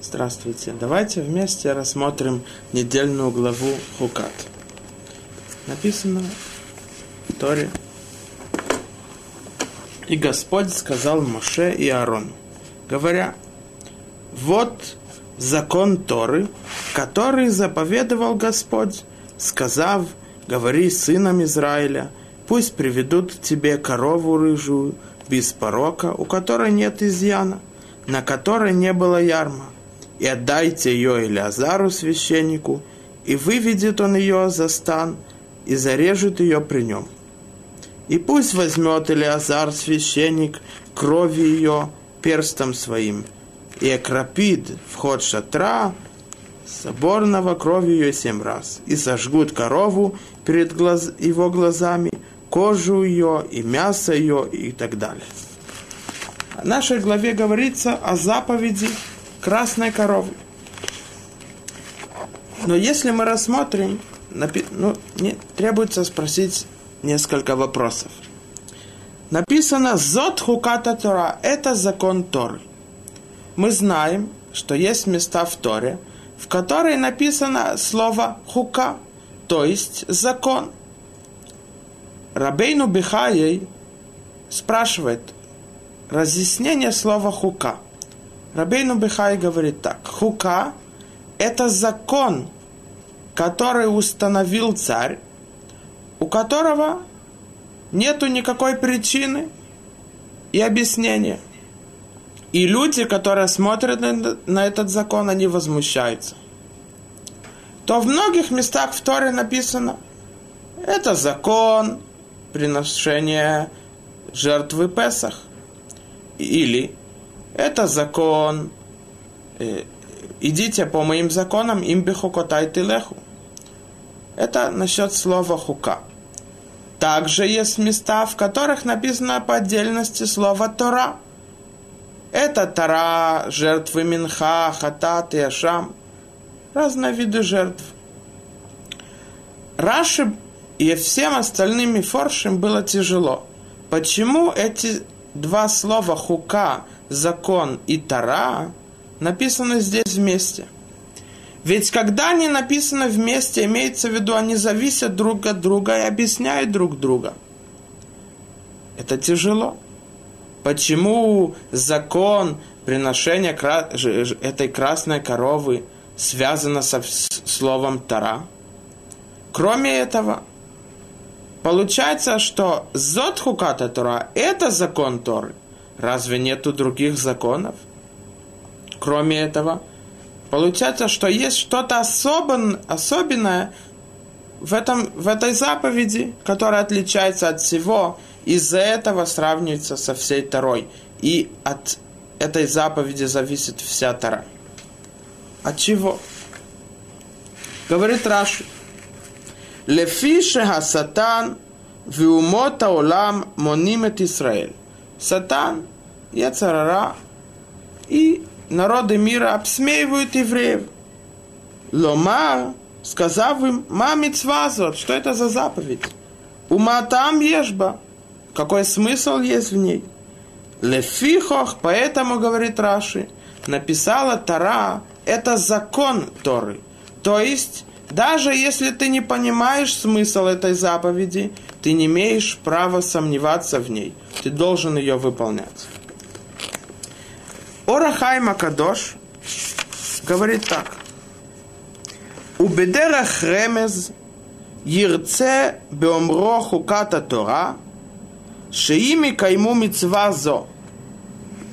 Здравствуйте. Давайте вместе рассмотрим недельную главу Хукат. Написано в Торе. И Господь сказал Моше и Аарону, говоря, вот закон Торы, который заповедовал Господь, сказав, говори сынам Израиля, пусть приведут тебе корову рыжую, без порока, у которой нет изъяна, на которой не было ярма, и отдайте ее Илиазару священнику, и выведет он ее за стан, и зарежет ее при нем. И пусть возьмет Илиазар священник крови ее перстом своим, и окропит вход шатра соборного кровью ее семь раз, и сожгут корову перед глаз, его глазами, кожу ее, и мясо ее, и так далее. В нашей главе говорится о заповеди красной коровы. Но если мы рассмотрим, ну, не, требуется спросить несколько вопросов. Написано «Зот хуката Тора» – это закон Торы. Мы знаем, что есть места в Торе, в которой написано слово «хука», то есть «закон». Рабейну Бихаей спрашивает разъяснение слова «хука». Рабейну Бихай говорит так. Хука – это закон, который установил царь, у которого нету никакой причины и объяснения. И люди, которые смотрят на этот закон, они возмущаются. То в многих местах в Торе написано, это закон приношения жертвы Песах. Или это закон, э, идите по моим законам, им бихукотай леху. Это насчет слова хука. Также есть места, в которых написано по отдельности слово Тора. Это Тора, жертвы Минха, Хатат и Ашам. Разные виды жертв. Раши и всем остальным форшим было тяжело. Почему эти два слова хука, закон и тара написаны здесь вместе? Ведь когда они написаны вместе, имеется в виду, они зависят друг от друга и объясняют друг друга. Это тяжело. Почему закон приношения этой красной коровы связано со словом Тара? Кроме этого, Получается, что зод хуката Тора – это закон Торы. Разве нету других законов? Кроме этого, получается, что есть что-то особен, особенное в, этом, в этой заповеди, которая отличается от всего, из-за этого сравнивается со всей Тарой. И от этой заповеди зависит вся Тара. От чего? Говорит Раши. Лефише хасатан виумота олам монимет Израиль. Сатан, Яцарара и народы мира обсмеивают евреев. Ломар, сказав им, мамицвазот, что это за заповедь? Ума там ешба. Какой смысл есть в ней? Лефихох, поэтому, говорит Раши, написала Тара, это закон Торы. То есть, даже если ты не понимаешь смысл этой заповеди, ты не имеешь права сомневаться в ней. Ты должен ее выполнять. Орахай Макадош говорит так. Убедерах ремез ירצה באומרו חוקת התורה, שאם יקיימו מצווה זו.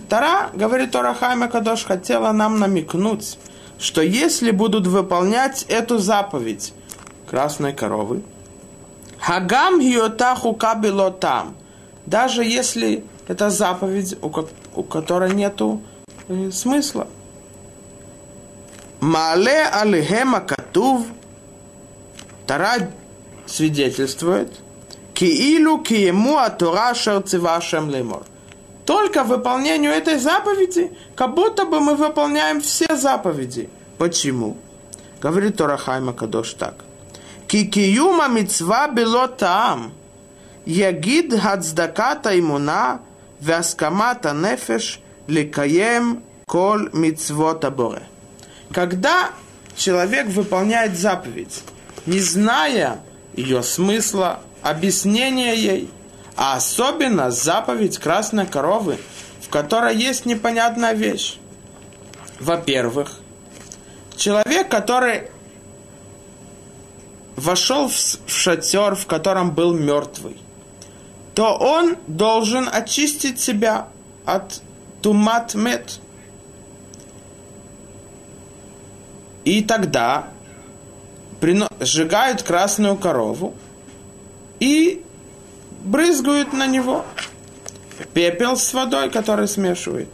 Тара, говорит Орахайма Кадош, хотела нам намекнуть, что если будут выполнять эту заповедь красной коровы, Хагам Йотаху Кабило там, даже если это заповедь, у которой нету э, смысла. Мале алихема катув, Тара свидетельствует, Киилу киему атура шерцевашем лемор только выполнению этой заповеди, как будто бы мы выполняем все заповеди. Почему? Говорит Торахайма Кадош так. Кикиюма мицва белотаам. Ягид хацдаката имуна вяскамата нефеш ликаем коль мицвота боре. Когда человек выполняет заповедь, не зная ее смысла, объяснения ей, а особенно заповедь красной коровы, в которой есть непонятная вещь. Во-первых, человек, который вошел в шатер, в котором был мертвый, то он должен очистить себя от тумат мед. И тогда сжигают красную корову и брызгают на него пепел с водой, который смешивает.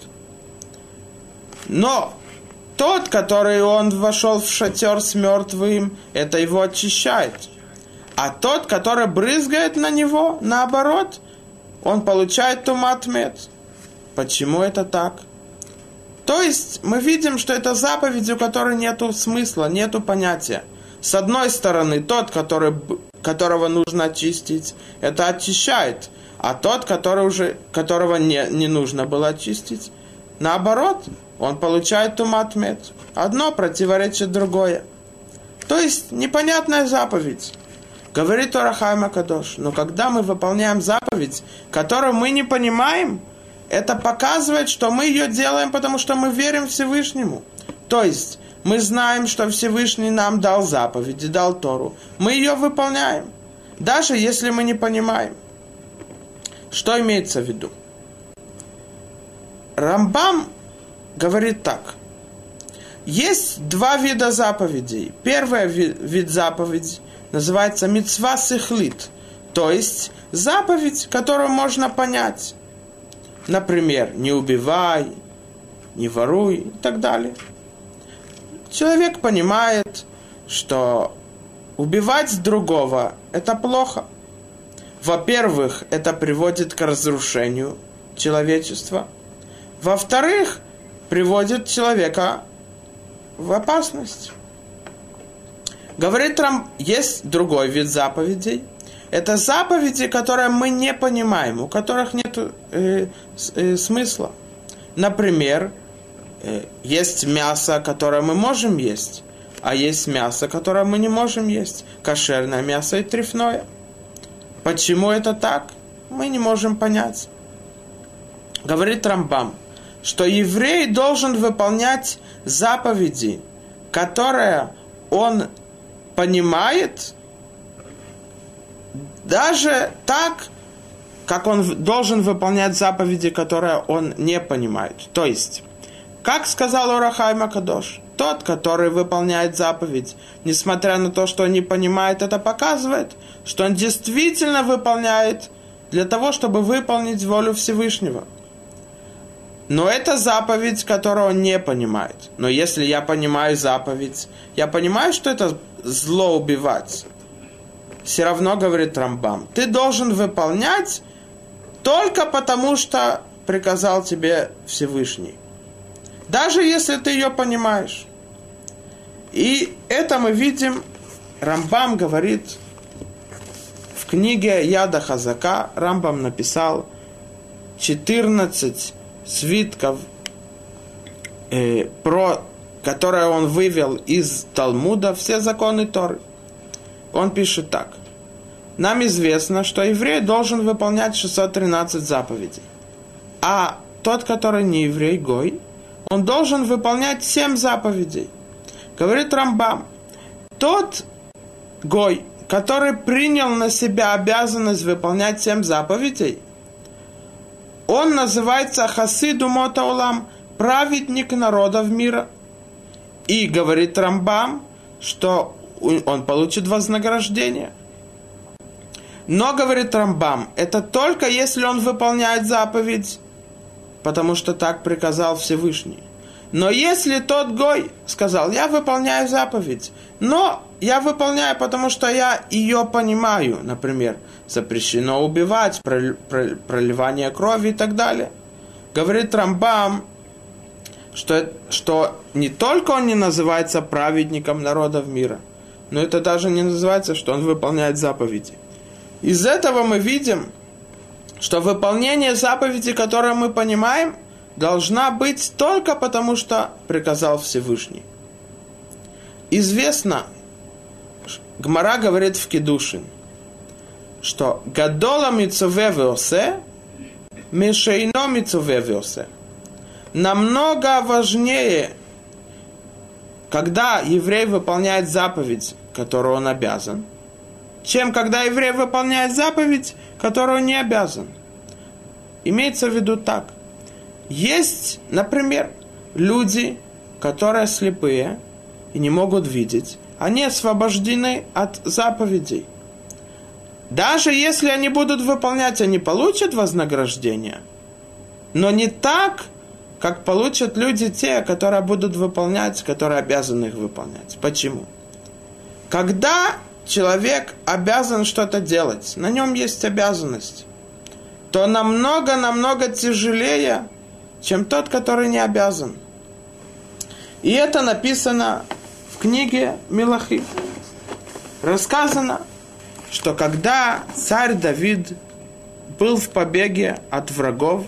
Но тот, который он вошел в шатер с мертвым, это его очищает. А тот, который брызгает на него, наоборот, он получает тумат мед. Почему это так? То есть мы видим, что это заповедь, у которой нет смысла, нет понятия. С одной стороны, тот, который, которого нужно очистить, это очищает. А тот, который уже, которого не, не нужно было очистить, наоборот, он получает тумат мед. Одно противоречит другое. То есть непонятная заповедь. Говорит Орахайма Кадош. Но когда мы выполняем заповедь, которую мы не понимаем, это показывает, что мы ее делаем, потому что мы верим Всевышнему. То есть мы знаем, что Всевышний нам дал заповеди, дал Тору. Мы ее выполняем, даже если мы не понимаем. Что имеется в виду? Рамбам говорит так. Есть два вида заповедей. Первый вид, заповеди называется мецва сихлит, то есть заповедь, которую можно понять. Например, не убивай, не воруй и так далее человек понимает, что убивать другого – это плохо. Во-первых, это приводит к разрушению человечества. Во-вторых, приводит человека в опасность. Говорит Трам, есть другой вид заповедей. Это заповеди, которые мы не понимаем, у которых нет э, э, смысла. Например, Э, есть мясо, которое мы можем есть, а есть мясо, которое мы не можем есть. Кошерное мясо и трефное. Почему это так? Мы не можем понять. Говорит Рамбам, что еврей должен выполнять заповеди, которые он понимает, даже так, как он должен выполнять заповеди, которые он не понимает. То есть, как сказал Урахай Макадош, тот, который выполняет заповедь, несмотря на то, что он не понимает, это показывает, что он действительно выполняет для того, чтобы выполнить волю Всевышнего. Но это заповедь, которую он не понимает. Но если я понимаю заповедь, я понимаю, что это зло убивать. Все равно, говорит Рамбам, ты должен выполнять только потому, что приказал тебе Всевышний. Даже если ты ее понимаешь. И это мы видим, Рамбам говорит в книге Яда Хазака, Рамбам написал 14 свитков, э, про, которые он вывел из Талмуда, все законы Торы. Он пишет так. Нам известно, что еврей должен выполнять 613 заповедей. А тот, который не еврей, гой, он должен выполнять семь заповедей. Говорит Рамбам, тот гой, который принял на себя обязанность выполнять семь заповедей, он называется Хасиду Мотаулам, праведник народов мира. И говорит Рамбам, что он получит вознаграждение. Но, говорит Рамбам, это только если он выполняет заповедь потому что так приказал Всевышний. Но если тот Гой сказал, я выполняю заповедь, но я выполняю, потому что я ее понимаю, например, запрещено убивать, проливание крови и так далее. Говорит Рамбам, что, что не только он не называется праведником народов мира, но это даже не называется, что он выполняет заповеди. Из этого мы видим, что выполнение заповеди, которую мы понимаем, должна быть только потому, что приказал Всевышний. известно, Гмара говорит в Кедушин, что Гадола мицуве веосе, мешейно мицуве веосе. Намного важнее, когда еврей выполняет заповедь, которую он обязан, чем когда еврей выполняет заповедь, которую он не обязан. Имеется в виду так. Есть, например, люди, которые слепые и не могут видеть, они освобождены от заповедей. Даже если они будут выполнять, они получат вознаграждение. Но не так, как получат люди те, которые будут выполнять, которые обязаны их выполнять. Почему? Когда человек обязан что-то делать, на нем есть обязанность, то намного-намного тяжелее, чем тот, который не обязан. И это написано в книге Милахи. Рассказано, что когда царь Давид был в побеге от врагов,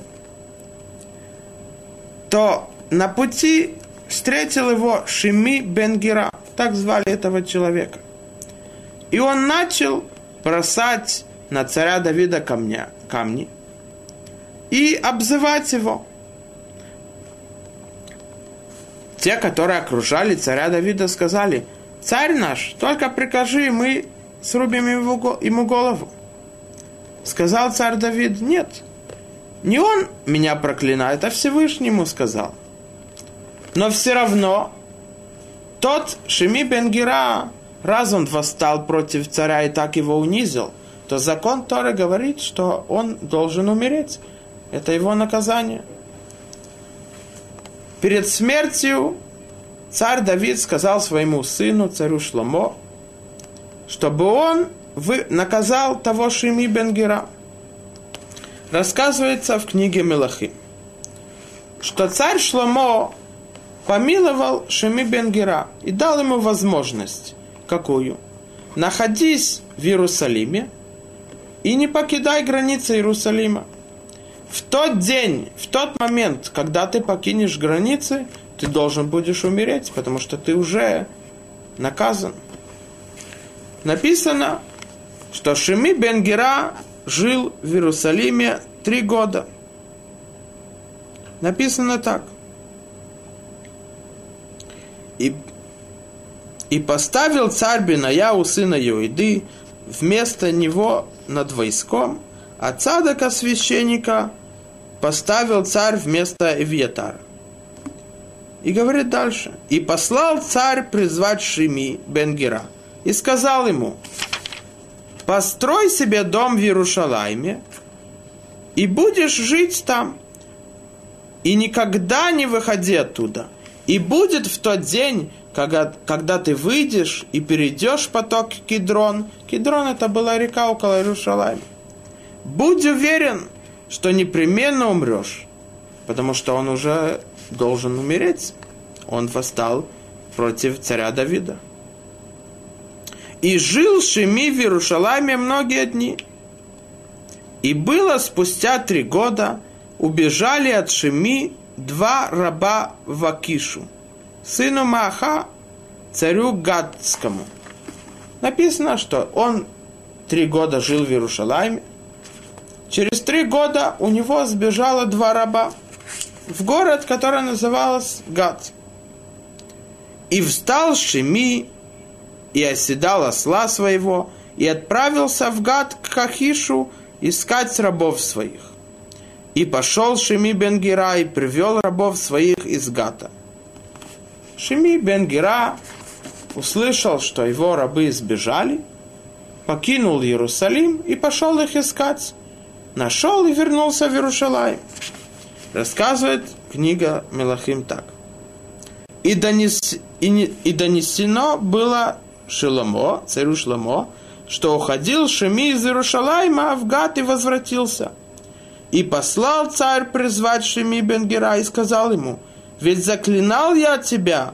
то на пути встретил его Шими Бенгера, так звали этого человека. И он начал бросать на царя Давида камня, камни и обзывать его. Те, которые окружали царя Давида, сказали, царь наш, только прикажи, мы срубим ему, ему голову. Сказал царь Давид, нет, не он меня проклинает, а Всевышнему сказал. Но все равно тот Шими Бенгера, раз он восстал против царя и так его унизил, то закон Торы говорит, что он должен умереть. Это его наказание. Перед смертью царь Давид сказал своему сыну, царю Шломо, чтобы он наказал того Шими Бенгера. Рассказывается в книге Мелахи, что царь Шломо помиловал Шими Бенгера и дал ему возможность. Какую? Находись в Иерусалиме и не покидай границы Иерусалима. В тот день, в тот момент, когда ты покинешь границы, ты должен будешь умереть, потому что ты уже наказан. Написано, что Шими Бенгера жил в Иерусалиме три года. Написано так. И, и поставил царь Бенаяу, сына Юиды, вместо него над войском, а цадака священника – поставил царь вместо Эвьятара. И говорит дальше. И послал царь призвать Шими Бенгера. И сказал ему, построй себе дом в Иерушалайме, и будешь жить там. И никогда не выходи оттуда. И будет в тот день, когда, когда ты выйдешь и перейдешь поток Кедрон. Кедрон это была река около Иерушалайма. Будь уверен, что непременно умрешь, потому что он уже должен умереть. Он восстал против царя Давида. И жил Шеми в Иерушалайме многие дни. И было спустя три года, убежали от Шеми два раба Вакишу, сыну Маха, царю Гадскому. Написано, что он три года жил в Иерушалайме, Через три года у него сбежало два раба в город, который назывался Гад. И встал Шими и оседал осла своего, и отправился в Гад к Хахишу искать рабов своих. И пошел Шими Бенгера и привел рабов своих из Гата. Шими Бенгера услышал, что его рабы сбежали, покинул Иерусалим и пошел их искать нашел и вернулся в Иерушалай. Рассказывает книга Мелахим так. И, донес, и, не, и донесено было Шеломо, царю Шломо, что уходил Шеми из Иерушалайма в Гат и возвратился. И послал царь призвать Шеми Бенгера и сказал ему, ведь заклинал я тебя,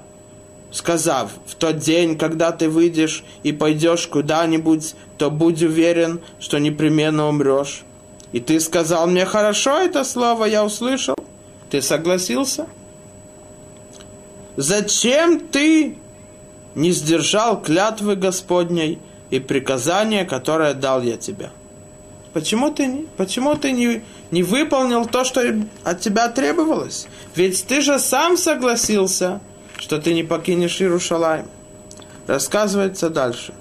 сказав, в тот день, когда ты выйдешь и пойдешь куда-нибудь, то будь уверен, что непременно умрешь. И ты сказал мне, хорошо это слово, я услышал. Ты согласился? Зачем ты не сдержал клятвы Господней и приказания, которое дал я тебе. Почему ты, почему ты не, не выполнил то, что от тебя требовалось? Ведь ты же сам согласился, что ты не покинешь Иерушалаем. Рассказывается дальше.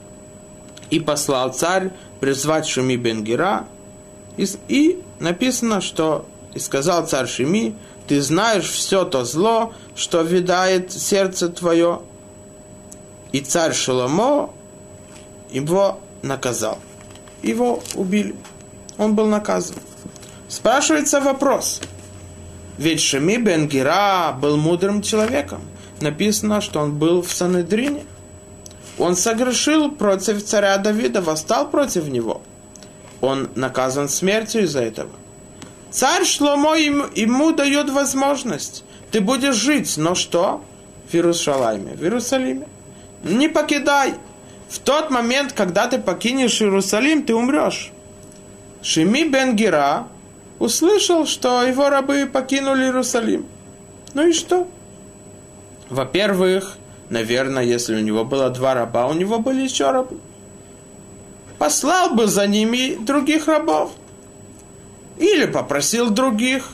И послал царь призвать Шими Бенгера, и, и написано, что и сказал царь Шими, ты знаешь все то зло, что видает сердце твое. И царь Шеломо его наказал. Его убили. Он был наказан. Спрашивается вопрос. Ведь Шеми бен Гера был мудрым человеком. Написано, что он был в Санедрине. Он согрешил против царя Давида, восстал против него. Он наказан смертью из-за этого. Царь Шломо ему, ему дает возможность. Ты будешь жить, но что? В Иерусалиме. В Иерусалиме. Не покидай. В тот момент, когда ты покинешь Иерусалим, ты умрешь. Шими бен Гера услышал, что его рабы покинули Иерусалим. Ну и что? Во-первых, наверное, если у него было два раба, у него были еще рабы. Послал бы за ними других рабов. Или попросил других.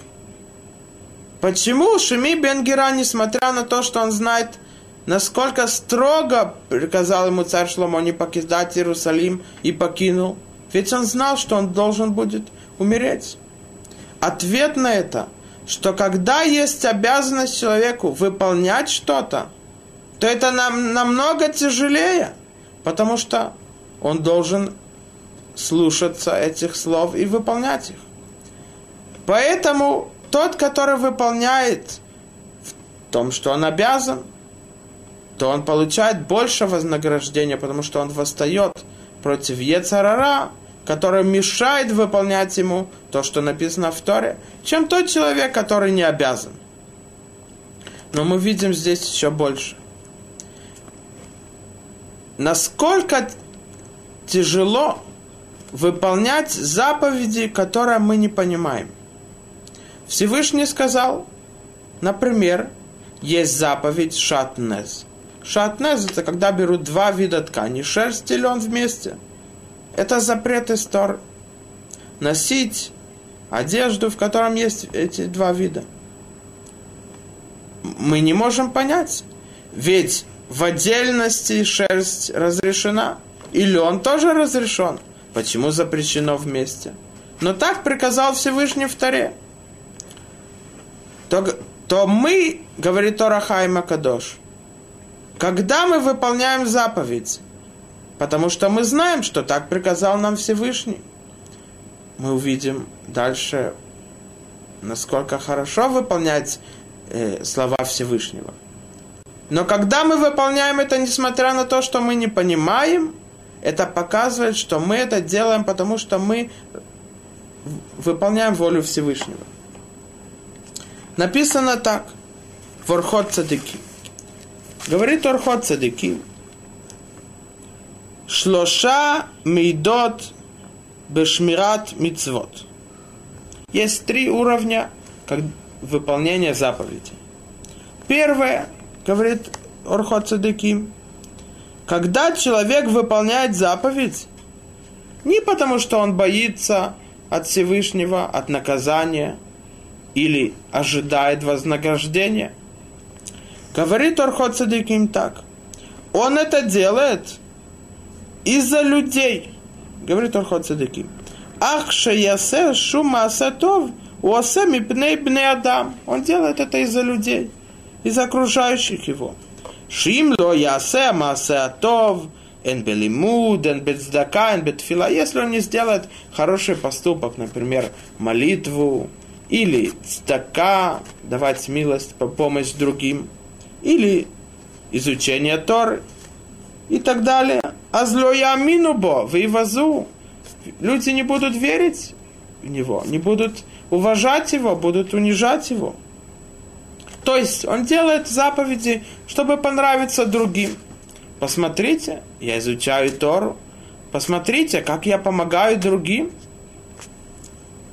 Почему Шими Бенгера, несмотря на то, что он знает, насколько строго приказал ему царь Шломо не покидать Иерусалим и покинул, ведь он знал, что он должен будет умереть. Ответ на это, что когда есть обязанность человеку выполнять что-то, то это нам намного тяжелее, потому что он должен слушаться этих слов и выполнять их. Поэтому тот, который выполняет в том, что он обязан, то он получает больше вознаграждения, потому что он восстает против Ецарара, который мешает выполнять ему то, что написано в Торе, чем тот человек, который не обязан. Но мы видим здесь еще больше. Насколько тяжело выполнять заповеди, которые мы не понимаем – Всевышний сказал, например, есть заповедь шатнез. Шатнез – это когда берут два вида ткани, шерсть и лен вместе. Это запрет из Тор. Носить одежду, в котором есть эти два вида. Мы не можем понять, ведь в отдельности шерсть разрешена, и лен тоже разрешен. Почему запрещено вместе? Но так приказал Всевышний в Торе то, то мы, говорит Тора Хайма Кадош, когда мы выполняем заповедь, потому что мы знаем, что так приказал нам Всевышний, мы увидим дальше, насколько хорошо выполнять э, слова Всевышнего. Но когда мы выполняем это, несмотря на то, что мы не понимаем, это показывает, что мы это делаем, потому что мы выполняем волю Всевышнего. Написано так. В Орхот Цадыки. Говорит Орхот Цадыки. Шлоша мейдот бешмират мицвод. Есть три уровня как выполнения заповедей. Первое, говорит Орхот Цадыки, когда человек выполняет заповедь, не потому что он боится от Всевышнего, от наказания – или ожидает вознаграждения. Говорит Орхот Садиким так. Он это делает из-за людей. Говорит Орхот Садиким. Ах, шаясе шума асатов, уасе мипней бне адам. Он делает это из-за людей, из окружающих его. Шим ло ясе маасе атов, эн белимуд, эн бецдака, эн бетфила. Если он не сделает хороший поступок, например, молитву, или стака, давать милость, помощь другим, или изучение Торы и так далее. А злоя минубо, вывозу. Люди не будут верить в него, не будут уважать его, будут унижать его. То есть он делает заповеди, чтобы понравиться другим. Посмотрите, я изучаю Тору. Посмотрите, как я помогаю другим.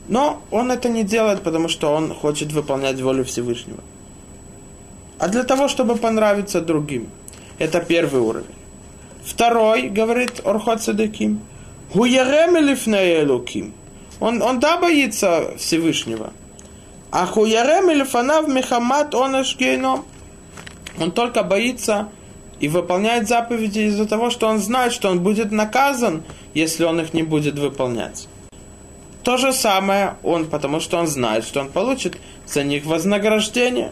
Но он это не делает, потому что он хочет выполнять волю Всевышнего. А для того, чтобы понравиться другим. Это первый уровень. Второй, говорит Орхот Садыким, Хуяремелифнаэлуким. Он, он да боится Всевышнего. А хуяремелифанав мехамат онаш гейном. Он только боится и выполняет заповеди из-за того, что он знает, что он будет наказан, если он их не будет выполнять. То же самое он, потому что он знает, что он получит за них вознаграждение.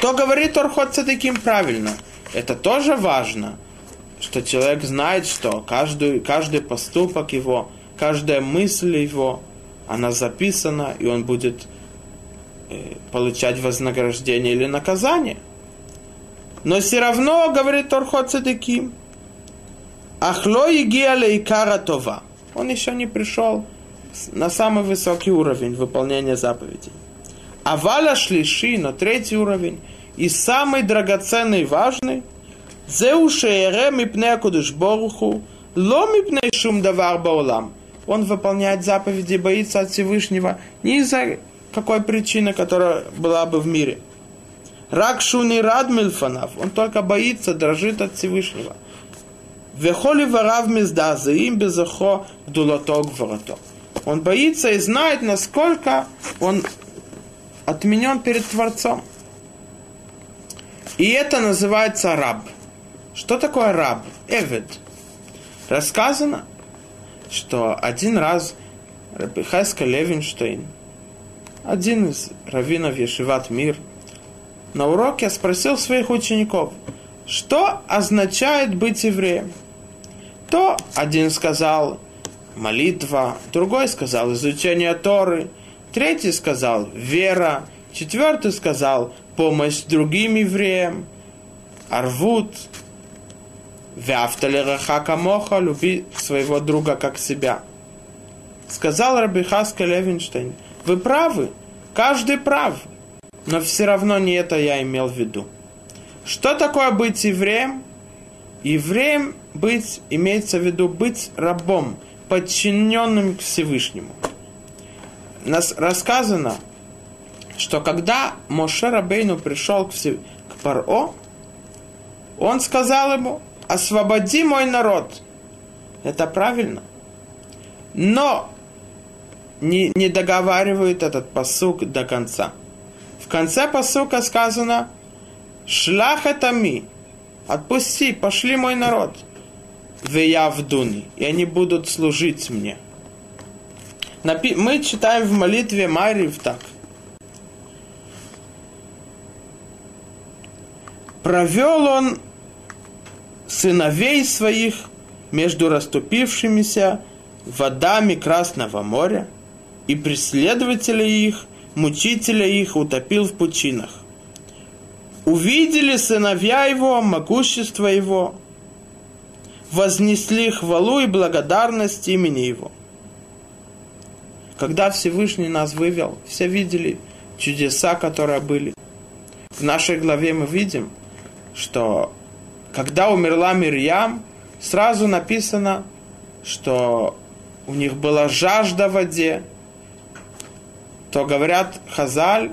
То говорит Орхот таким правильно. Это тоже важно, что человек знает, что каждый, каждый поступок его, каждая мысль его, она записана, и он будет э, получать вознаграждение или наказание – но все равно, говорит Торхот Цадыким, Ахло Игиале Икара Това. Он еще не пришел на самый высокий уровень выполнения заповедей. А Валя Шлиши, но третий уровень, и самый драгоценный и важный, Зеу Шеере Мипне Боруху, Ло Мипне Шум Давар Баулам. Он выполняет заповеди, боится от Всевышнего не из-за какой причины, которая была бы в мире – Рак шуни рад мильфанав. Он только боится, дрожит от Всевышнего. Вехоли варав миздаза им безохо дулаток ворото. Он боится и знает, насколько он отменен перед Творцом. И это называется раб. Что такое раб? Эвид. Рассказано, что один раз Рабихайска Левинштейн, один из раввинов Ешиват Мир – на уроке спросил своих учеников, что означает быть евреем. То один сказал молитва, другой сказал изучение Торы, третий сказал вера, четвертый сказал помощь другим евреям, арвут, Вяфталераха моха, люби своего друга как себя. Сказал Рабихаска Левинштейн, вы правы, каждый прав. Но все равно не это я имел в виду. Что такое быть евреем? Евреем быть, имеется в виду быть рабом, подчиненным к Всевышнему. Нас рассказано, что когда Моше Рабейну пришел к Паро, он сказал ему, освободи мой народ. Это правильно. Но не, не договаривает этот посук до конца – в конце посука сказано «Шлах это ми» «Отпусти, пошли мой народ» «Вея в дуни» и они будут служить мне. Мы читаем в молитве Марьев так. Провел он сыновей своих между расступившимися водами Красного моря, и преследователи их мучителя их утопил в пучинах. Увидели сыновья его могущество его, вознесли хвалу и благодарность имени его. Когда Всевышний нас вывел, все видели чудеса, которые были. В нашей главе мы видим, что когда умерла Мирьям, сразу написано, что у них была жажда в воде, то говорят Хазаль,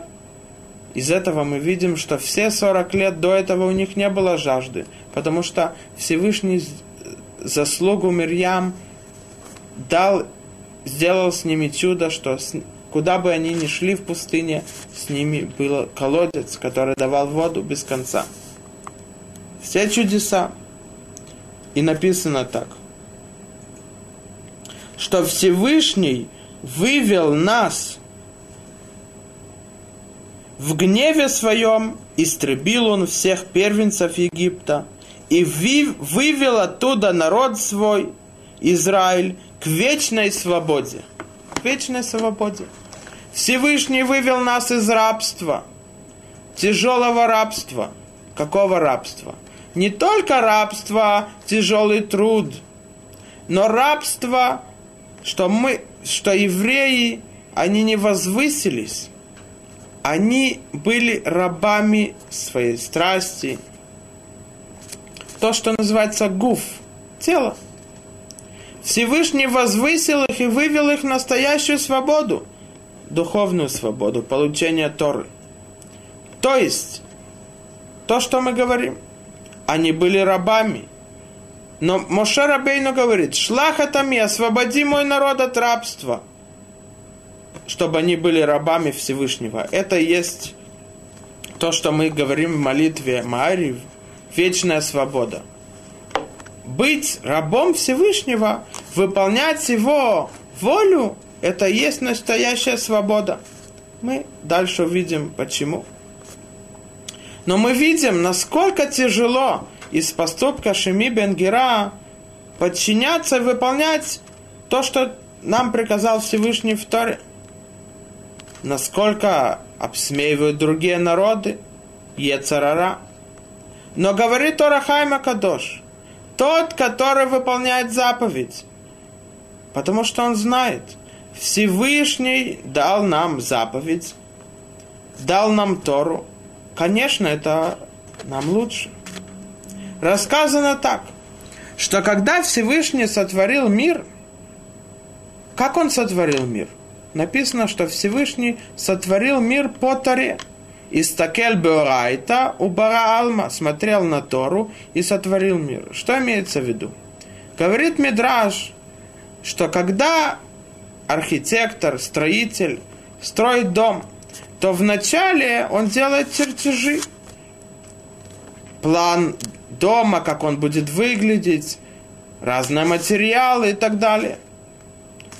из этого мы видим, что все 40 лет до этого у них не было жажды, потому что Всевышний заслугу Мирьям дал, сделал с ними чудо, что с, куда бы они ни шли в пустыне, с ними был колодец, который давал воду без конца. Все чудеса. И написано так, что Всевышний вывел нас в гневе своем истребил он всех первенцев Египта и вывел оттуда народ свой, Израиль, к вечной свободе. К вечной свободе. Всевышний вывел нас из рабства, тяжелого рабства. Какого рабства? Не только рабство, тяжелый труд, но рабство, что мы, что евреи, они не возвысились, они были рабами своей страсти. То, что называется гуф, тело. Всевышний возвысил их и вывел их в настоящую свободу, духовную свободу, получения Торы. То есть, то, что мы говорим, они были рабами. Но Моше Рабейну говорит, шлах это мне, освободи мой народ от рабства, чтобы они были рабами Всевышнего. Это есть то, что мы говорим в молитве Маарив, вечная свобода. Быть рабом Всевышнего, выполнять его волю, это есть настоящая свобода. Мы дальше увидим почему. Но мы видим, насколько тяжело из поступка Шеми Бенгера подчиняться и выполнять то, что нам приказал Всевышний в. Насколько обсмеивают другие народы, Ецарара. Но говорит Тора Хайма Кадош, тот, который выполняет заповедь, потому что он знает, Всевышний дал нам заповедь, дал нам Тору, конечно, это нам лучше. Рассказано так, что когда Всевышний сотворил мир, как он сотворил мир? Написано, что Всевышний сотворил мир по Торе. Истакель Беорайта у Бара Алма смотрел на Тору и сотворил мир. Что имеется в виду? Говорит Мидраж, что когда архитектор, строитель строит дом, то вначале он делает чертежи. План дома, как он будет выглядеть, разные материалы и так далее.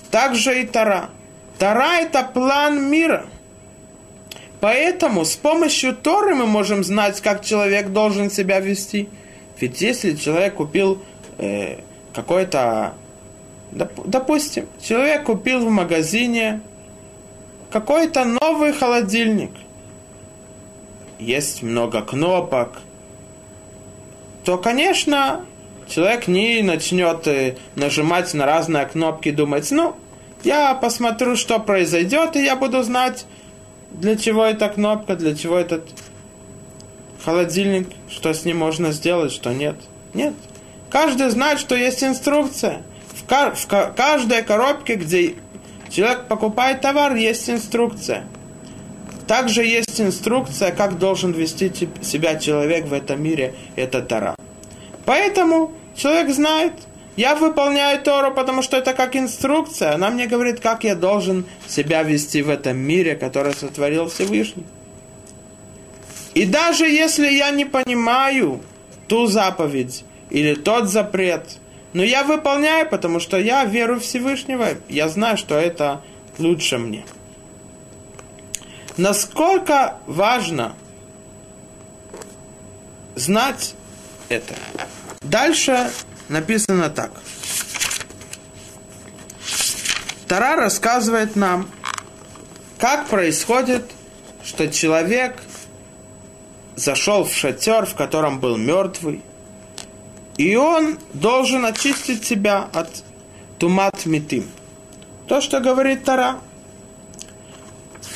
Также и Тара. Тара – это план мира. Поэтому с помощью Торы мы можем знать, как человек должен себя вести. Ведь если человек купил э, какой-то, допустим, человек купил в магазине какой-то новый холодильник. Есть много кнопок. То, конечно, человек не начнет э, нажимать на разные кнопки думать, ну, я посмотрю, что произойдет, и я буду знать, для чего эта кнопка, для чего этот холодильник, что с ним можно сделать, что нет. Нет. Каждый знает, что есть инструкция. В, кар- в каждой коробке, где Человек покупает товар, есть инструкция. Также есть инструкция, как должен вести себя человек в этом мире, это Тора. Поэтому человек знает, я выполняю Тору, потому что это как инструкция. Она мне говорит, как я должен себя вести в этом мире, который сотворил Всевышний. И даже если я не понимаю ту заповедь или тот запрет, но я выполняю, потому что я верю Всевышнего. Я знаю, что это лучше мне. Насколько важно знать это. Дальше написано так. Тара рассказывает нам, как происходит, что человек зашел в шатер, в котором был мертвый, и он должен очистить себя от тумат митим. То, что говорит Тара.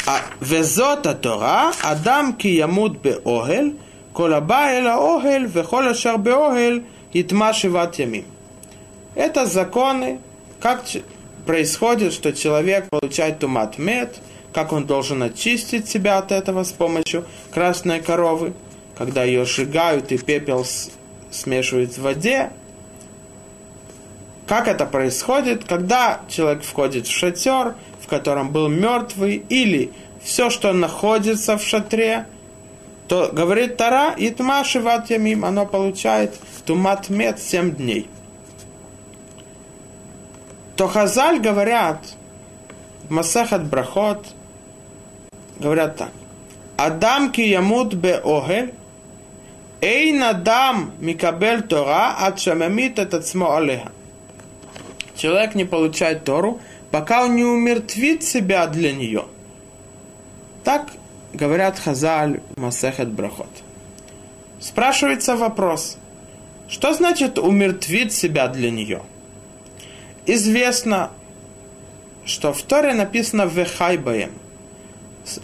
А везота Тора, Адам ки ямут беохель, колаба эла охель, вехол ашар беохель, итма шиват ямим. Это законы, как происходит, что человек получает тумат мед, как он должен очистить себя от этого с помощью красной коровы, когда ее сжигают и пепел смешивают в воде. Как это происходит, когда человек входит в шатер, в котором был мертвый, или все, что находится в шатре, то говорит Тара, Шиват Ямим, оно получает Тумат Мед 7 дней. То Хазаль говорят, Масахат Брахот, говорят так. Адам ки ямут бе огель, Эйн адам микабель Тора от шамамит этот алеха. Человек не получает Тору, пока он не умертвит себя для нее. Так говорят Хазаль Масехет Брахот. Спрашивается вопрос, что значит умертвить себя для нее? Известно, что в Торе написано «вехайбаем».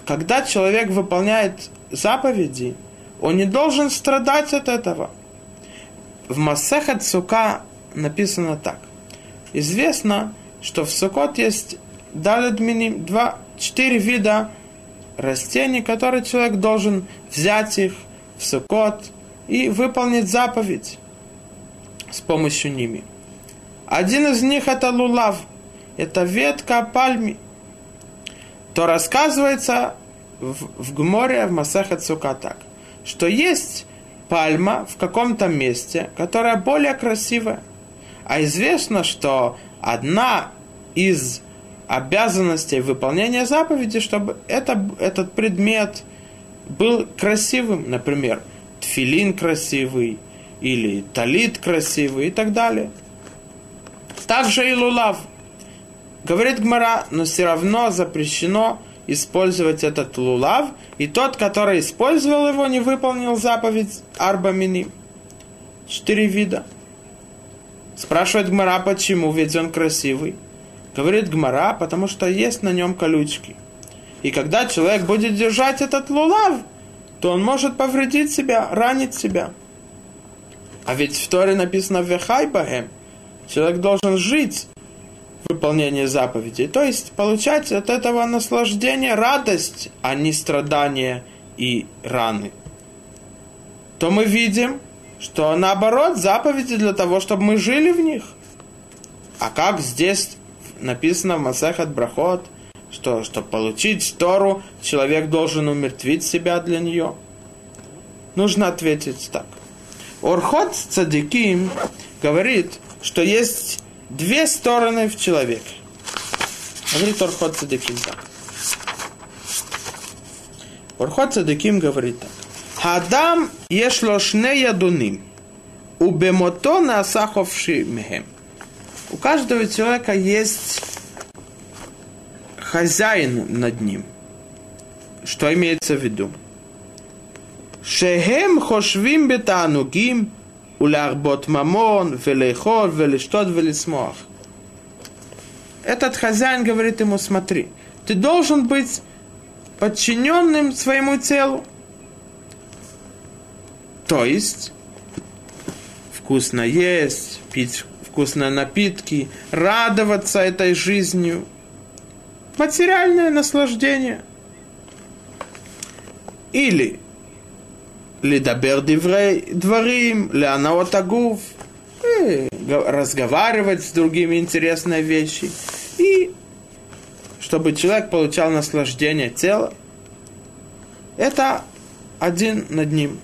Когда человек выполняет заповеди – он не должен страдать от этого. В Масехат Сука написано так. Известно, что в Сукот есть даледминим, два, четыре вида растений, которые человек должен взять их в Сукот и выполнить заповедь с помощью ними. Один из них это лулав, это ветка пальми. То рассказывается в, в Гморе, в Масахат Сука так, что есть пальма в каком-то месте, которая более красивая. А известно, что одна из обязанностей выполнения заповеди, чтобы это, этот предмет был красивым, например, тфилин красивый, или талит красивый и так далее. Также и лулав. Говорит Гмара, но все равно запрещено использовать этот лулав, и тот, который использовал его, не выполнил заповедь арбамини. Четыре вида. Спрашивает Гмара, почему, ведь он красивый. Говорит Гмара, потому что есть на нем колючки. И когда человек будет держать этот лулав, то он может повредить себя, ранить себя. А ведь в Торе написано «Вехайбахем». Человек должен жить в выполнении заповедей. То есть получать от этого наслаждение, радость, а не страдания и раны. То мы видим, что наоборот, заповеди для того, чтобы мы жили в них. А как здесь написано в Масахат Брахот – что, чтобы получить Тору, человек должен умертвить себя для нее? Нужно ответить так. Орхот Цадиким говорит, что есть две стороны в человеке. Говорит Орхот Цадиким так. Орхот Цадиким говорит так. Хадам ешло шне ядуним. Убемото насаховши мехем. У каждого человека есть хозяин над ним. Что имеется в виду? Шехем хошвим бетанугим улярбот мамон, велейхол, велештот, велесмох. Этот хозяин говорит ему, смотри, ты должен быть подчиненным своему телу. То есть, вкусно есть, пить вкусные напитки, радоваться этой жизнью – материальное наслаждение. Или Ледабер диврей дворим, леанаот агув, разговаривать с другими интересные вещи. И чтобы человек получал наслаждение тела. Это один над ним.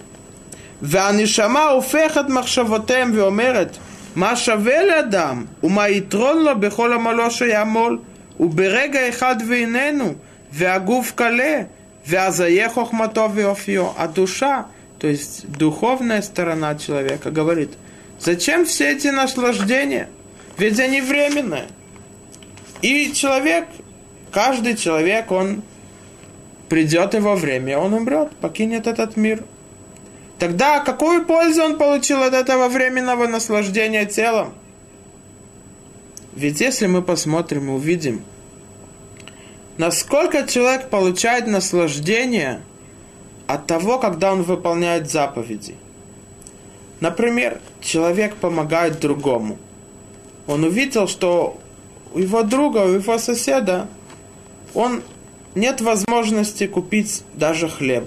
והנשמה הופכת מחשבותיהם ואומרת, מה שווה לאדם ומה יתרון לו בכל עמלו שיעמול, וברגע אחד ואיננו, והגוף כלה, והזיה חוכמתו ויופיו. הדושה то есть духовная сторона человека, говорит, зачем все эти наслаждения? Ведь они временные. И человек, каждый человек, он придет его время, он умрет, покинет этот мир. Тогда какую пользу он получил от этого временного наслаждения телом? Ведь если мы посмотрим и увидим, насколько человек получает наслаждение от того, когда он выполняет заповеди. Например, человек помогает другому. Он увидел, что у его друга, у его соседа, он нет возможности купить даже хлеб.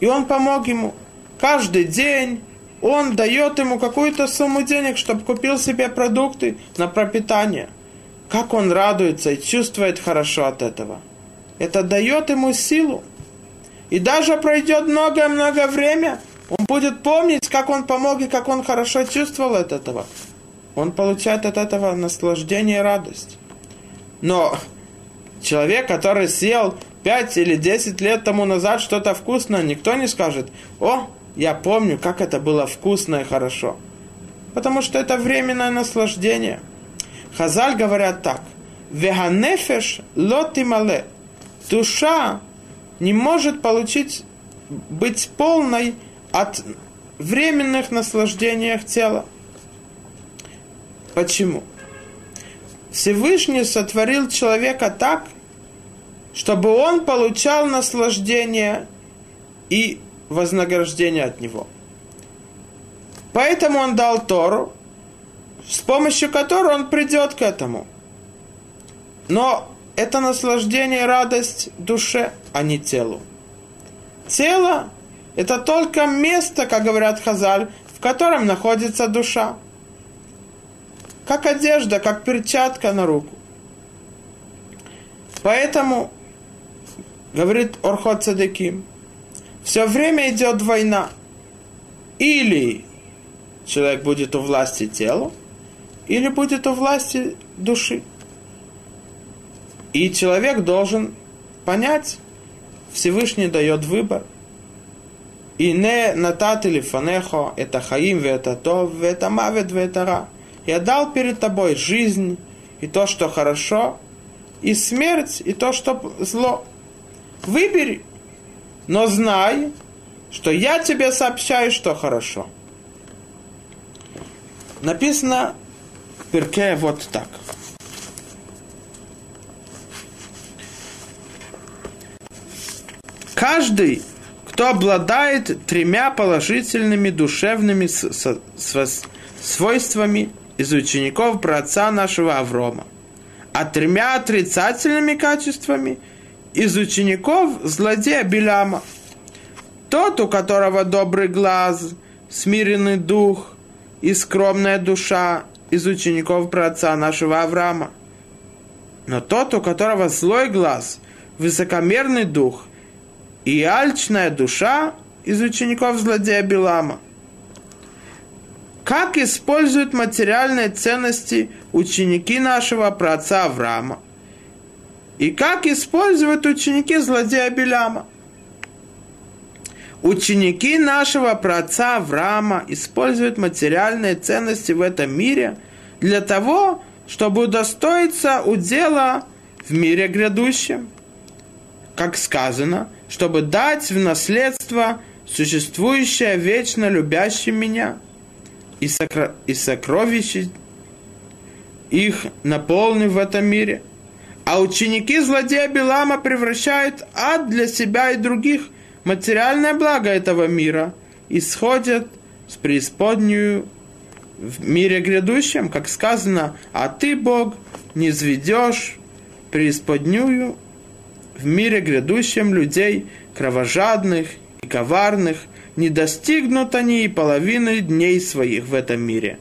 И он помог ему. Каждый день он дает ему какую-то сумму денег, чтобы купил себе продукты на пропитание. Как он радуется и чувствует хорошо от этого. Это дает ему силу. И даже пройдет много-много время, он будет помнить, как он помог и как он хорошо чувствовал от этого. Он получает от этого наслаждение и радость. Но человек, который съел 5 или 10 лет тому назад что-то вкусное, никто не скажет, о, я помню, как это было вкусно и хорошо. Потому что это временное наслаждение. Хазаль говорят так. Веганефеш лотимале. Душа не может получить, быть полной от временных наслаждений тела. Почему? Всевышний сотворил человека так, чтобы он получал наслаждение и вознаграждение от него. Поэтому он дал Тору, с помощью которой он придет к этому. Но это наслаждение и радость душе, а не телу. Тело это только место, как говорят Хазаль, в котором находится душа. Как одежда, как перчатка на руку. Поэтому, говорит Орхот Цадеким, все время идет война. Или человек будет у власти тела, или будет у власти души. И человек должен понять, Всевышний дает выбор. И не натат или фанехо, это хаим, это то, это мавет, это ра. Я дал перед тобой жизнь, и то, что хорошо, и смерть, и то, что зло. Выбери, но знай, что я тебе сообщаю, что хорошо. Написано в перке вот так. Каждый, кто обладает тремя положительными душевными свойствами из учеников праотца нашего Аврома – а тремя отрицательными качествами из учеников злодея Биляма. Тот, у которого добрый глаз, смиренный дух и скромная душа из учеников праотца нашего Авраама. Но тот, у которого злой глаз, высокомерный дух и альчная душа из учеников злодея Билама. Как используют материальные ценности ученики нашего праотца Авраама? И как используют ученики злодея Беляма? Ученики нашего праотца Авраама используют материальные ценности в этом мире для того, чтобы удостоиться удела в мире грядущем. Как сказано, чтобы дать в наследство существующее вечно любящим меня – и, сокро... и сокровища их наполнены в этом мире. А ученики злодея Белама превращают ад для себя и других, материальное благо этого мира, и сходят с преисподнюю в мире грядущем, как сказано, а ты, Бог, не сведешь преисподнюю в мире грядущем людей кровожадных и коварных – не достигнут они и половины дней своих в этом мире.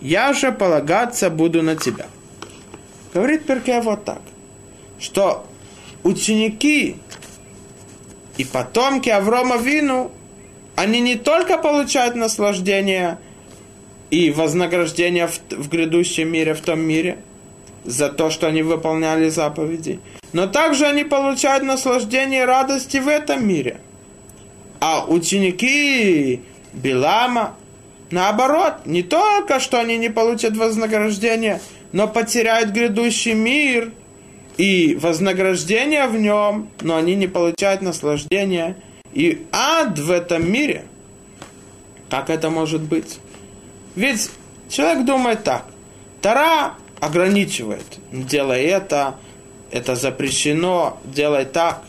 Я же полагаться буду на тебя. Говорит Перке вот так, что ученики и потомки Аврома Вину, они не только получают наслаждение и вознаграждение в, в грядущем мире, в том мире, за то, что они выполняли заповеди, но также они получают наслаждение и радости в этом мире – а ученики Билама, наоборот, не только что они не получат вознаграждение, но потеряют грядущий мир и вознаграждение в нем, но они не получают наслаждения и ад в этом мире. Как это может быть? Ведь человек думает так. Тара ограничивает. Делай это, это запрещено, делай так.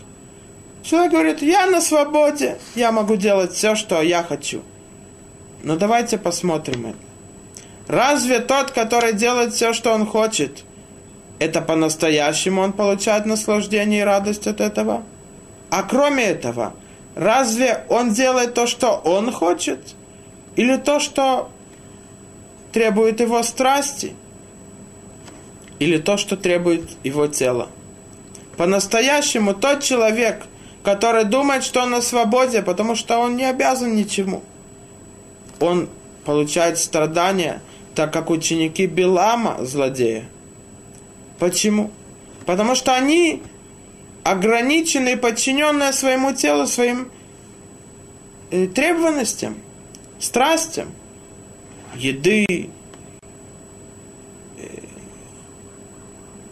Человек говорит, я на свободе, я могу делать все, что я хочу. Но давайте посмотрим это. Разве тот, который делает все, что он хочет, это по-настоящему он получает наслаждение и радость от этого? А кроме этого, разве он делает то, что он хочет? Или то, что требует его страсти? Или то, что требует его тела? По-настоящему тот человек, который думает, что он на свободе, потому что он не обязан ничему. Он получает страдания, так как ученики Билама злодея. Почему? Потому что они ограничены и подчиненные своему телу, своим э, требованностям, страстям, еды,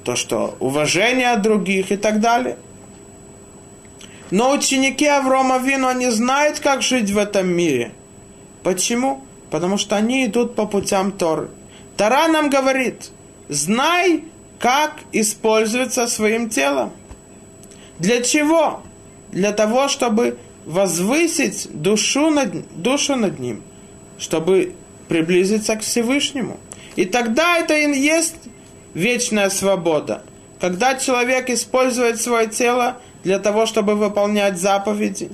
то, что уважение от других и так далее – но ученики Аврома Вину, они знают, как жить в этом мире. Почему? Потому что они идут по путям Торы. Тора нам говорит, знай, как использоваться своим телом. Для чего? Для того, чтобы возвысить душу над, душу над ним, чтобы приблизиться к Всевышнему. И тогда это и есть вечная свобода. Когда человек использует свое тело для того, чтобы выполнять заповеди.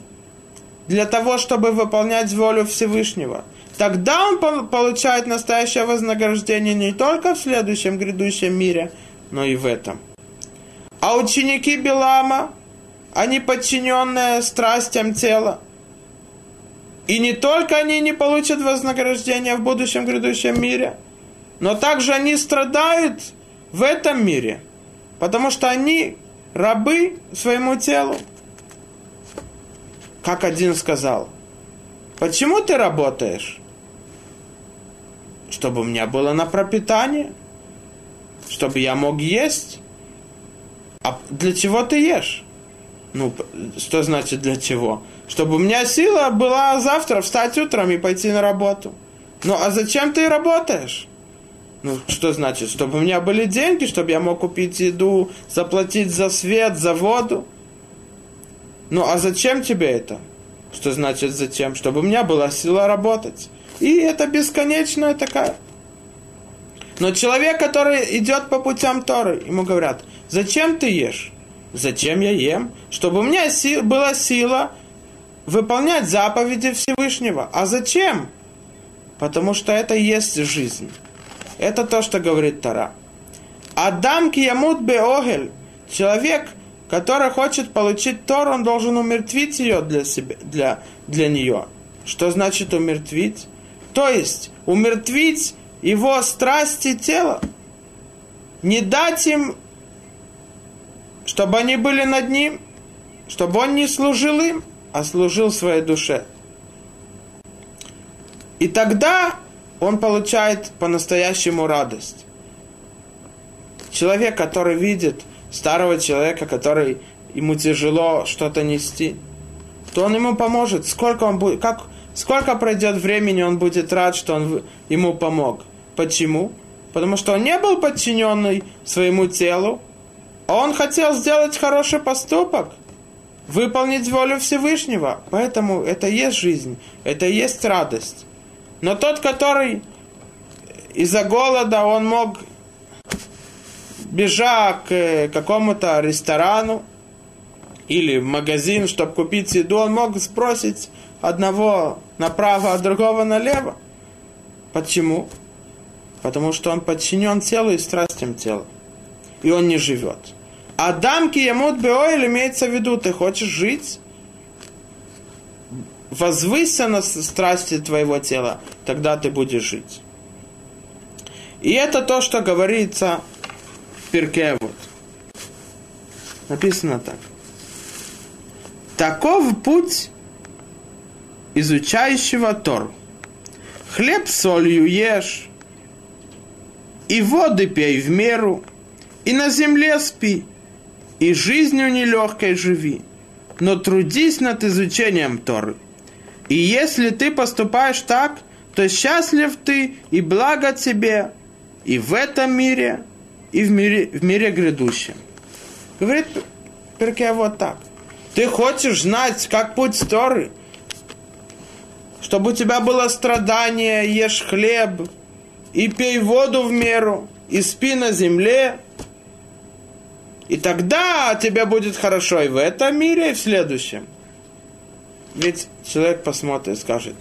для того, чтобы выполнять волю Всевышнего. Тогда он получает настоящее вознаграждение не только в следующем грядущем мире, но и в этом. А ученики Белама, они подчиненные страстям тела. И не только они не получат вознаграждение в будущем грядущем мире, но также они страдают в этом мире, потому что они рабы своему телу. Как один сказал, почему ты работаешь? Чтобы у меня было на пропитание, чтобы я мог есть. А для чего ты ешь? Ну, что значит для чего? Чтобы у меня сила была завтра встать утром и пойти на работу. Ну, а зачем ты работаешь? Ну, что значит? Чтобы у меня были деньги, чтобы я мог купить еду, заплатить за свет, за воду. Ну, а зачем тебе это? Что значит зачем? Чтобы у меня была сила работать. И это бесконечная такая. Но человек, который идет по путям Торы, ему говорят, зачем ты ешь? Зачем я ем? Чтобы у меня си- была сила выполнять заповеди Всевышнего. А зачем? Потому что это есть жизнь. Это то, что говорит Тара. Адам киямут беогель. Человек, который хочет получить Тор, он должен умертвить ее для, себя, для, для нее. Что значит умертвить? То есть умертвить его страсти тела. Не дать им, чтобы они были над ним, чтобы он не служил им, а служил своей душе. И тогда он получает по-настоящему радость. Человек, который видит старого человека, который ему тяжело что-то нести, то он ему поможет. Сколько он будет, как, сколько пройдет времени, он будет рад, что он ему помог. Почему? Потому что он не был подчиненный своему телу, а он хотел сделать хороший поступок, выполнить волю Всевышнего. Поэтому это и есть жизнь, это и есть радость. Но тот, который из-за голода он мог бежать к какому-то ресторану или в магазин, чтобы купить еду, он мог спросить одного направо, а другого налево. Почему? Потому что он подчинен телу и страстям тела. И он не живет. Адам киямут беоэль имеется в виду, ты хочешь жить? Возвысься на страсти твоего тела, тогда ты будешь жить. И это то, что говорится в перке вот. Написано так. Таков путь изучающего Тор. Хлеб солью ешь, и воды пей в меру, и на земле спи, и жизнью нелегкой живи, но трудись над изучением Торы. И если ты поступаешь так, то счастлив ты и благо тебе и в этом мире, и в мире, в мире грядущем. Говорит Перке вот так. Ты хочешь знать, как путь Торы? Чтобы у тебя было страдание, ешь хлеб, и пей воду в меру, и спи на земле. И тогда тебе будет хорошо и в этом мире, и в следующем. Ведь человек посмотрит скажет,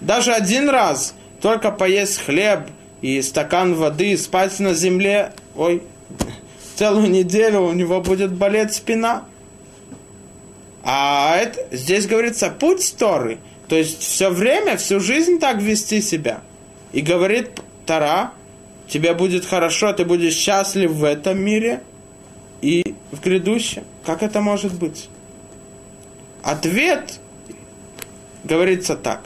даже один раз только поесть хлеб и стакан воды, спать на земле, ой, целую неделю у него будет болеть спина. А это, здесь говорится путь Торы, то есть все время, всю жизнь так вести себя. И говорит Тара, тебе будет хорошо, ты будешь счастлив в этом мире и в грядущем. Как это может быть? Ответ говорится так.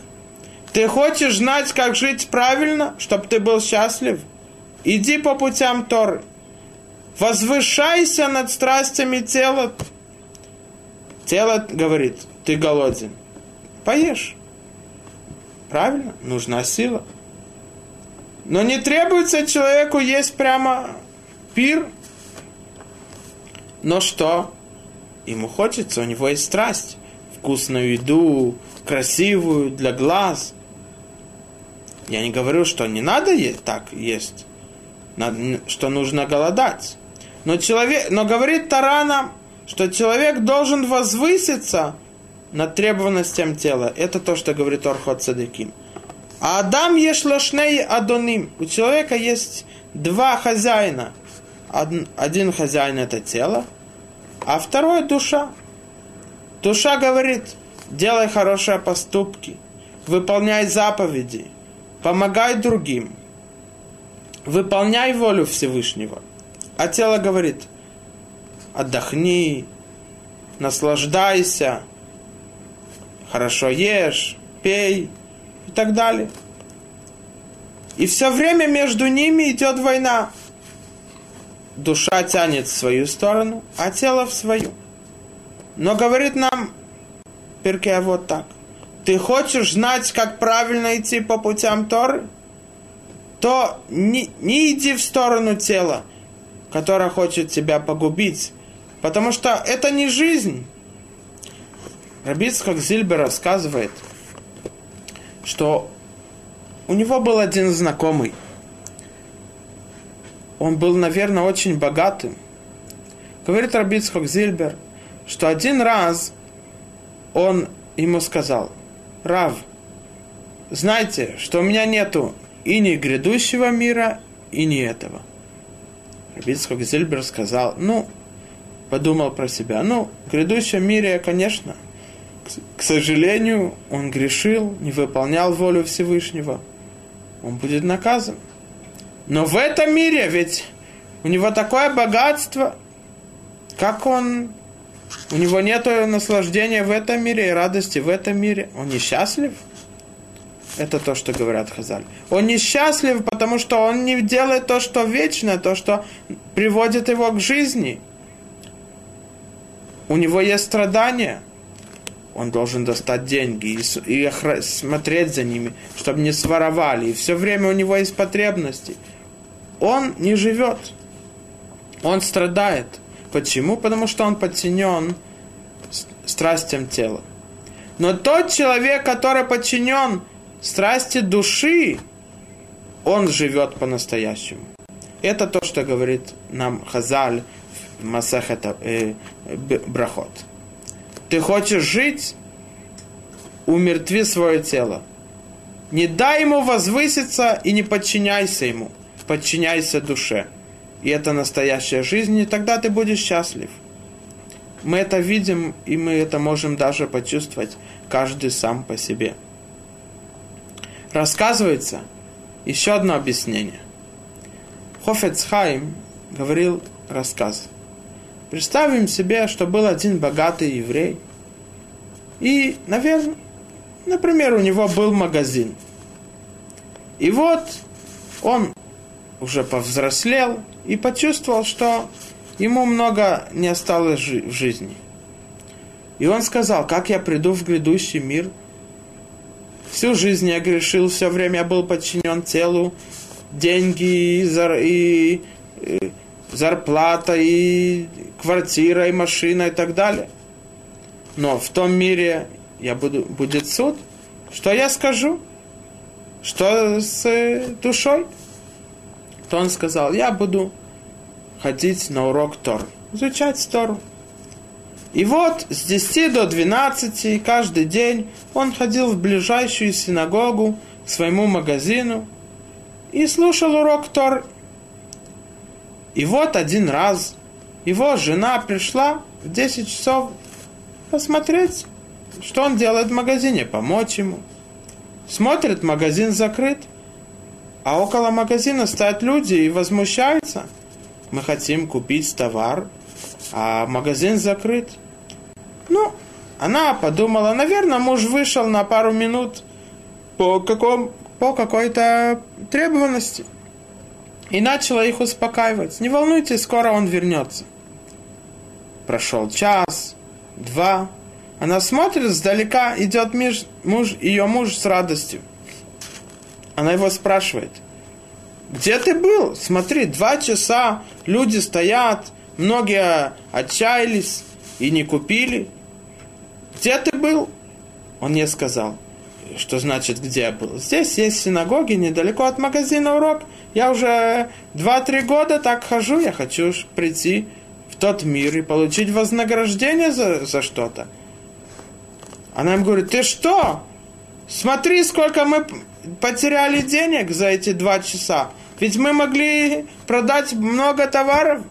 Ты хочешь знать, как жить правильно, чтобы ты был счастлив? Иди по путям Торы. Возвышайся над страстями тела. Тело говорит, ты голоден. Поешь. Правильно? Нужна сила. Но не требуется человеку есть прямо пир. Но что? Ему хочется, у него есть страсть. Вкусную еду, красивую, для глаз. Я не говорю, что не надо так есть. Что нужно голодать. Но, человек, но говорит Тарана, что человек должен возвыситься над требованностям тела. Это то, что говорит Орхот Цадыким. А Адам ешь лошней адоним. У человека есть два хозяина. Один хозяин это тело, а второй душа. Душа говорит, делай хорошие поступки, выполняй заповеди, помогай другим, выполняй волю Всевышнего. А тело говорит, отдохни, наслаждайся, хорошо ешь, пей и так далее. И все время между ними идет война. Душа тянет в свою сторону, а тело в свою. Но говорит нам Перкея вот так. Ты хочешь знать, как правильно идти по путям Торы? То не, не иди в сторону тела, которое хочет тебя погубить. Потому что это не жизнь. Рабицкак Зильбер рассказывает, что у него был один знакомый. Он был, наверное, очень богатым. Говорит Рабицхак Зильбер, что один раз он ему сказал, Рав, знаете, что у меня нету и не грядущего мира, и не этого. Рабицхак Зильбер сказал, ну, подумал про себя, ну, в грядущем мире, конечно, к сожалению, он грешил, не выполнял волю Всевышнего – он будет наказан. Но в этом мире ведь у него такое богатство, как он, у него нет наслаждения в этом мире и радости в этом мире. Он несчастлив? Это то, что говорят Хазаль. Он несчастлив, потому что он не делает то, что вечное, то, что приводит его к жизни. У него есть страдания – он должен достать деньги и, и смотреть за ними, чтобы не своровали. И все время у него есть потребности. Он не живет. Он страдает. Почему? Потому что он подчинен страстям тела. Но тот человек, который подчинен страсти души, он живет по-настоящему. Это то, что говорит нам Хазаль в Масахета э, Брахот. Ты хочешь жить? Умертви свое тело. Не дай ему возвыситься и не подчиняйся ему. Подчиняйся душе. И это настоящая жизнь, и тогда ты будешь счастлив. Мы это видим, и мы это можем даже почувствовать, каждый сам по себе. Рассказывается еще одно объяснение. Хофецхайм говорил рассказ – Представим себе, что был один богатый еврей. И, наверное, например, у него был магазин. И вот он уже повзрослел и почувствовал, что ему много не осталось в жизни. И он сказал, как я приду в грядущий мир. Всю жизнь я грешил, все время я был подчинен телу, деньги и, и зарплата, и квартира, и машина, и так далее. Но в том мире я буду, будет суд. Что я скажу? Что с э, душой? То он сказал, я буду ходить на урок Тор, изучать Тору. И вот с 10 до 12 каждый день он ходил в ближайшую синагогу к своему магазину и слушал урок Тор и вот один раз его жена пришла в 10 часов посмотреть, что он делает в магазине, помочь ему. Смотрит, магазин закрыт, а около магазина стоят люди и возмущаются. Мы хотим купить товар, а магазин закрыт. Ну, она подумала, наверное, муж вышел на пару минут по, каком, по какой-то требованности – и начала их успокаивать. Не волнуйтесь, скоро он вернется. Прошел час, два. Она смотрит, сдалека идет муж, муж, ее муж с радостью. Она его спрашивает, где ты был? Смотри, два часа, люди стоят, многие отчаялись и не купили. Где ты был? Он не сказал, что значит, где я был. Здесь есть синагоги, недалеко от магазина урок. Я уже 2-3 года так хожу, я хочу прийти в тот мир и получить вознаграждение за, за что-то. Она им говорит, ты что? Смотри, сколько мы потеряли денег за эти два часа. Ведь мы могли продать много товаров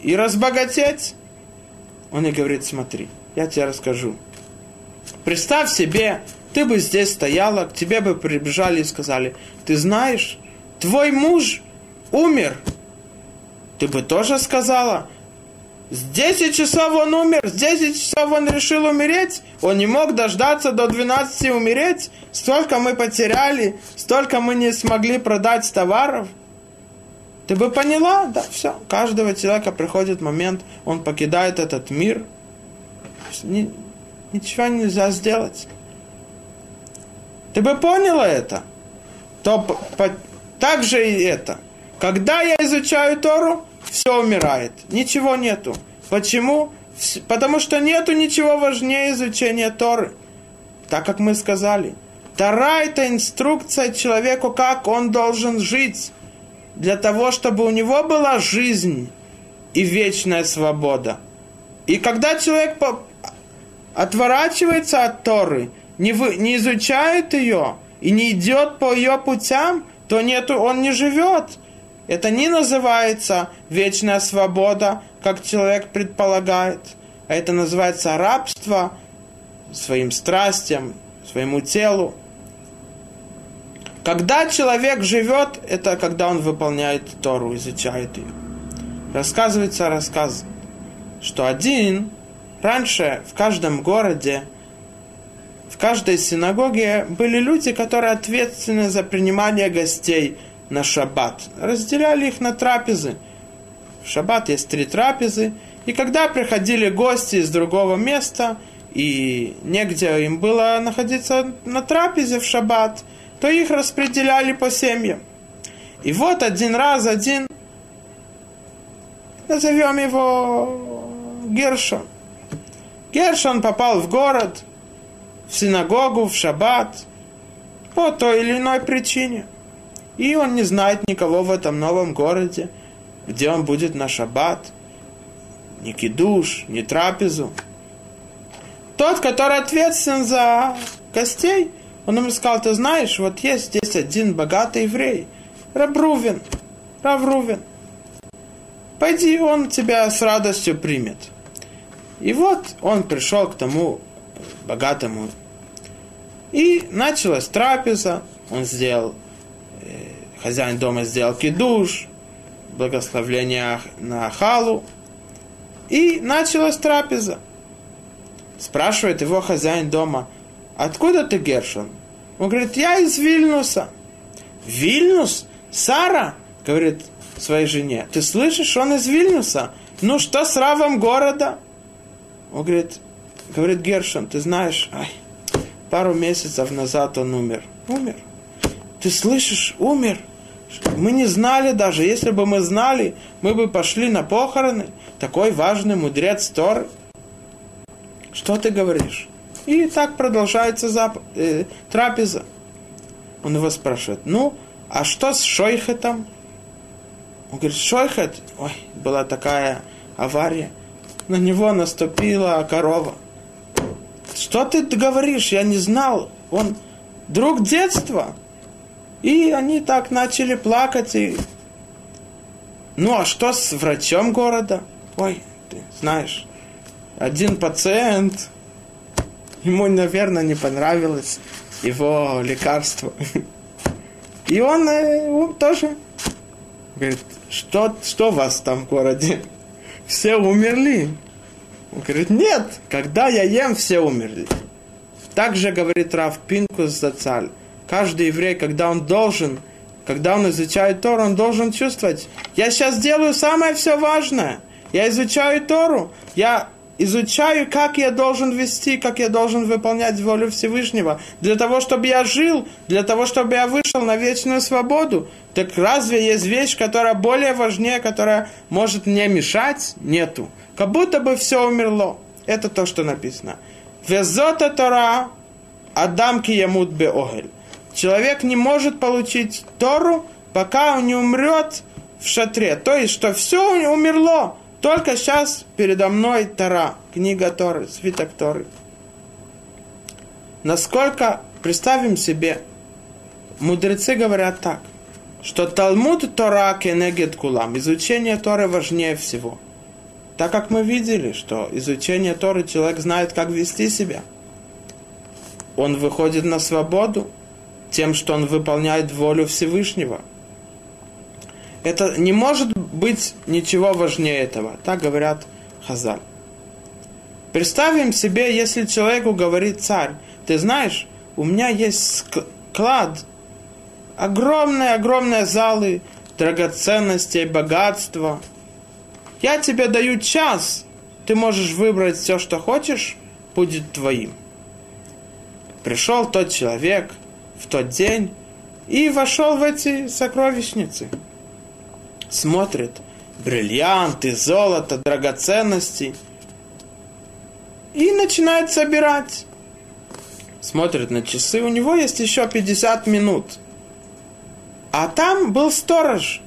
и разбогатеть. Он ей говорит, смотри, я тебе расскажу. Представь себе, ты бы здесь стояла, к тебе бы прибежали и сказали, ты знаешь, твой муж умер. Ты бы тоже сказала, с 10 часов он умер, с 10 часов он решил умереть. Он не мог дождаться до 12 умереть. Столько мы потеряли, столько мы не смогли продать товаров. Ты бы поняла, да, все. Каждого человека приходит момент, он покидает этот мир. Ни, ничего нельзя сделать. Ты бы поняла это? То по, так же и это. Когда я изучаю Тору, все умирает. Ничего нету. Почему? Потому что нету ничего важнее изучения Торы. Так как мы сказали. Тора – это инструкция человеку, как он должен жить. Для того, чтобы у него была жизнь и вечная свобода. И когда человек отворачивается от Торы, не, вы, не изучает ее и не идет по ее путям, то нету, он не живет. Это не называется вечная свобода, как человек предполагает, а это называется рабство своим страстям, своему телу. Когда человек живет, это когда он выполняет Тору, изучает ее. Рассказывается рассказ, что один раньше в каждом городе, в каждой синагоге были люди, которые ответственны за принимание гостей – на шаббат. Разделяли их на трапезы. В шаббат есть три трапезы. И когда приходили гости из другого места, и негде им было находиться на трапезе в шаббат, то их распределяли по семьям. И вот один раз один, назовем его Гершон. Гершон попал в город, в синагогу, в шаббат, по той или иной причине. И он не знает никого в этом новом городе, где он будет на шаббат, ни кидуш, ни трапезу. Тот, который ответственен за гостей, он ему сказал, ты знаешь, вот есть здесь один богатый еврей, Рабрувен, Раврувен. Пойди, он тебя с радостью примет. И вот он пришел к тому богатому. И началась трапеза, он сделал хозяин дома сделал кидуш, благословление на халу, и началась трапеза. Спрашивает его хозяин дома, откуда ты, Гершон? Он говорит, я из Вильнюса. Вильнюс? Сара? Говорит своей жене, ты слышишь, он из Вильнюса? Ну что с равом города? Он говорит, говорит Гершон, ты знаешь, ай, пару месяцев назад он умер. Умер. Ты слышишь, умер. Мы не знали даже, если бы мы знали, мы бы пошли на похороны. Такой важный мудрец Торы. Что ты говоришь? И так продолжается зап... э, трапеза. Он его спрашивает, ну, а что с Шойхетом? Он говорит, Шойхет, ой, была такая авария, на него наступила корова. Что ты говоришь? Я не знал. Он друг детства. И они так начали плакать. И... Ну а что с врачом города? Ой, ты знаешь, один пациент, ему, наверное, не понравилось его лекарство. И он, э, он тоже говорит, что, что у вас там в городе? Все умерли. Он говорит, нет, когда я ем, все умерли. Также говорит Рав Пинкус Зацаль каждый еврей, когда он должен, когда он изучает Тору, он должен чувствовать, я сейчас делаю самое все важное. Я изучаю Тору, я изучаю, как я должен вести, как я должен выполнять волю Всевышнего, для того, чтобы я жил, для того, чтобы я вышел на вечную свободу. Так разве есть вещь, которая более важнее, которая может мне мешать? Нету. Как будто бы все умерло. Это то, что написано. Везота Тора Адам киямут беогель. Человек не может получить Тору, пока он не умрет в шатре. То есть, что все умерло. Только сейчас передо мной Тора, книга Торы, свиток Торы. насколько, представим себе, мудрецы говорят так, что Талмуд Тора кенегет кулам, изучение Торы важнее всего. Так как мы видели, что изучение Торы человек знает, как вести себя. Он выходит на свободу тем, что он выполняет волю Всевышнего. Это не может быть ничего важнее этого. Так говорят Хазаль. Представим себе, если человеку говорит царь, ты знаешь, у меня есть склад, огромные-огромные залы, драгоценностей, богатства. Я тебе даю час, ты можешь выбрать все, что хочешь, будет твоим. Пришел тот человек тот день и вошел в эти сокровищницы. Смотрит, бриллианты, золото, драгоценности – и начинает собирать. Смотрит на часы, у него есть еще 50 минут. А там был сторож.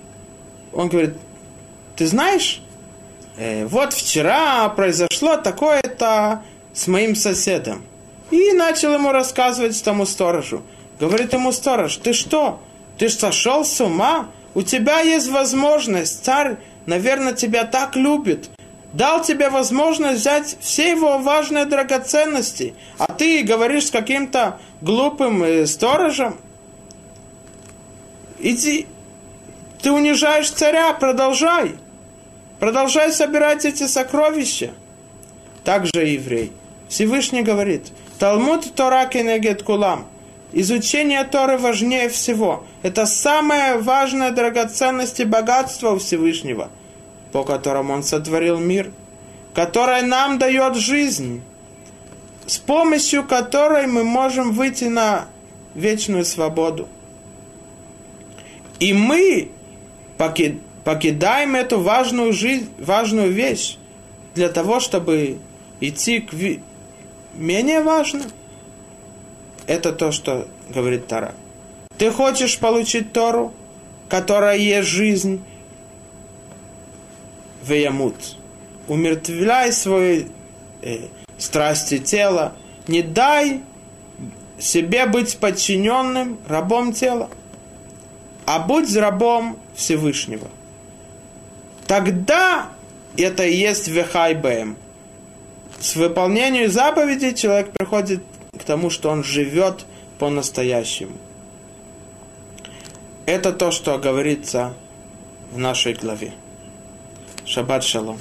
Он говорит, ты знаешь, э, вот вчера произошло такое-то с моим соседом. И начал ему рассказывать тому сторожу. Говорит ему сторож, ты что, ты сошел с ума? У тебя есть возможность, царь, наверное, тебя так любит дал тебе возможность взять все его важные драгоценности, а ты говоришь с каким-то глупым э, сторожем. Иди, ты унижаешь царя, продолжай. Продолжай собирать эти сокровища. Также еврей. Всевышний говорит, Талмуд Тора Кенегет Кулам. Изучение Торы важнее всего. Это самая важная драгоценность и богатство Всевышнего – по которому Он сотворил мир, которая нам дает жизнь, с помощью которой мы можем выйти на вечную свободу. И мы покидаем эту важную, жизнь, важную вещь для того, чтобы идти к менее важным. Это то, что говорит Тара. Ты хочешь получить Тору, которая есть жизнь, веямут. Умертвляй свои э, страсти тела, не дай себе быть подчиненным рабом тела, а будь рабом Всевышнего. Тогда это и есть вехайбэм. С выполнением заповедей человек приходит тому, что он живет по-настоящему. Это то, что говорится в нашей главе. Шаббат шалом.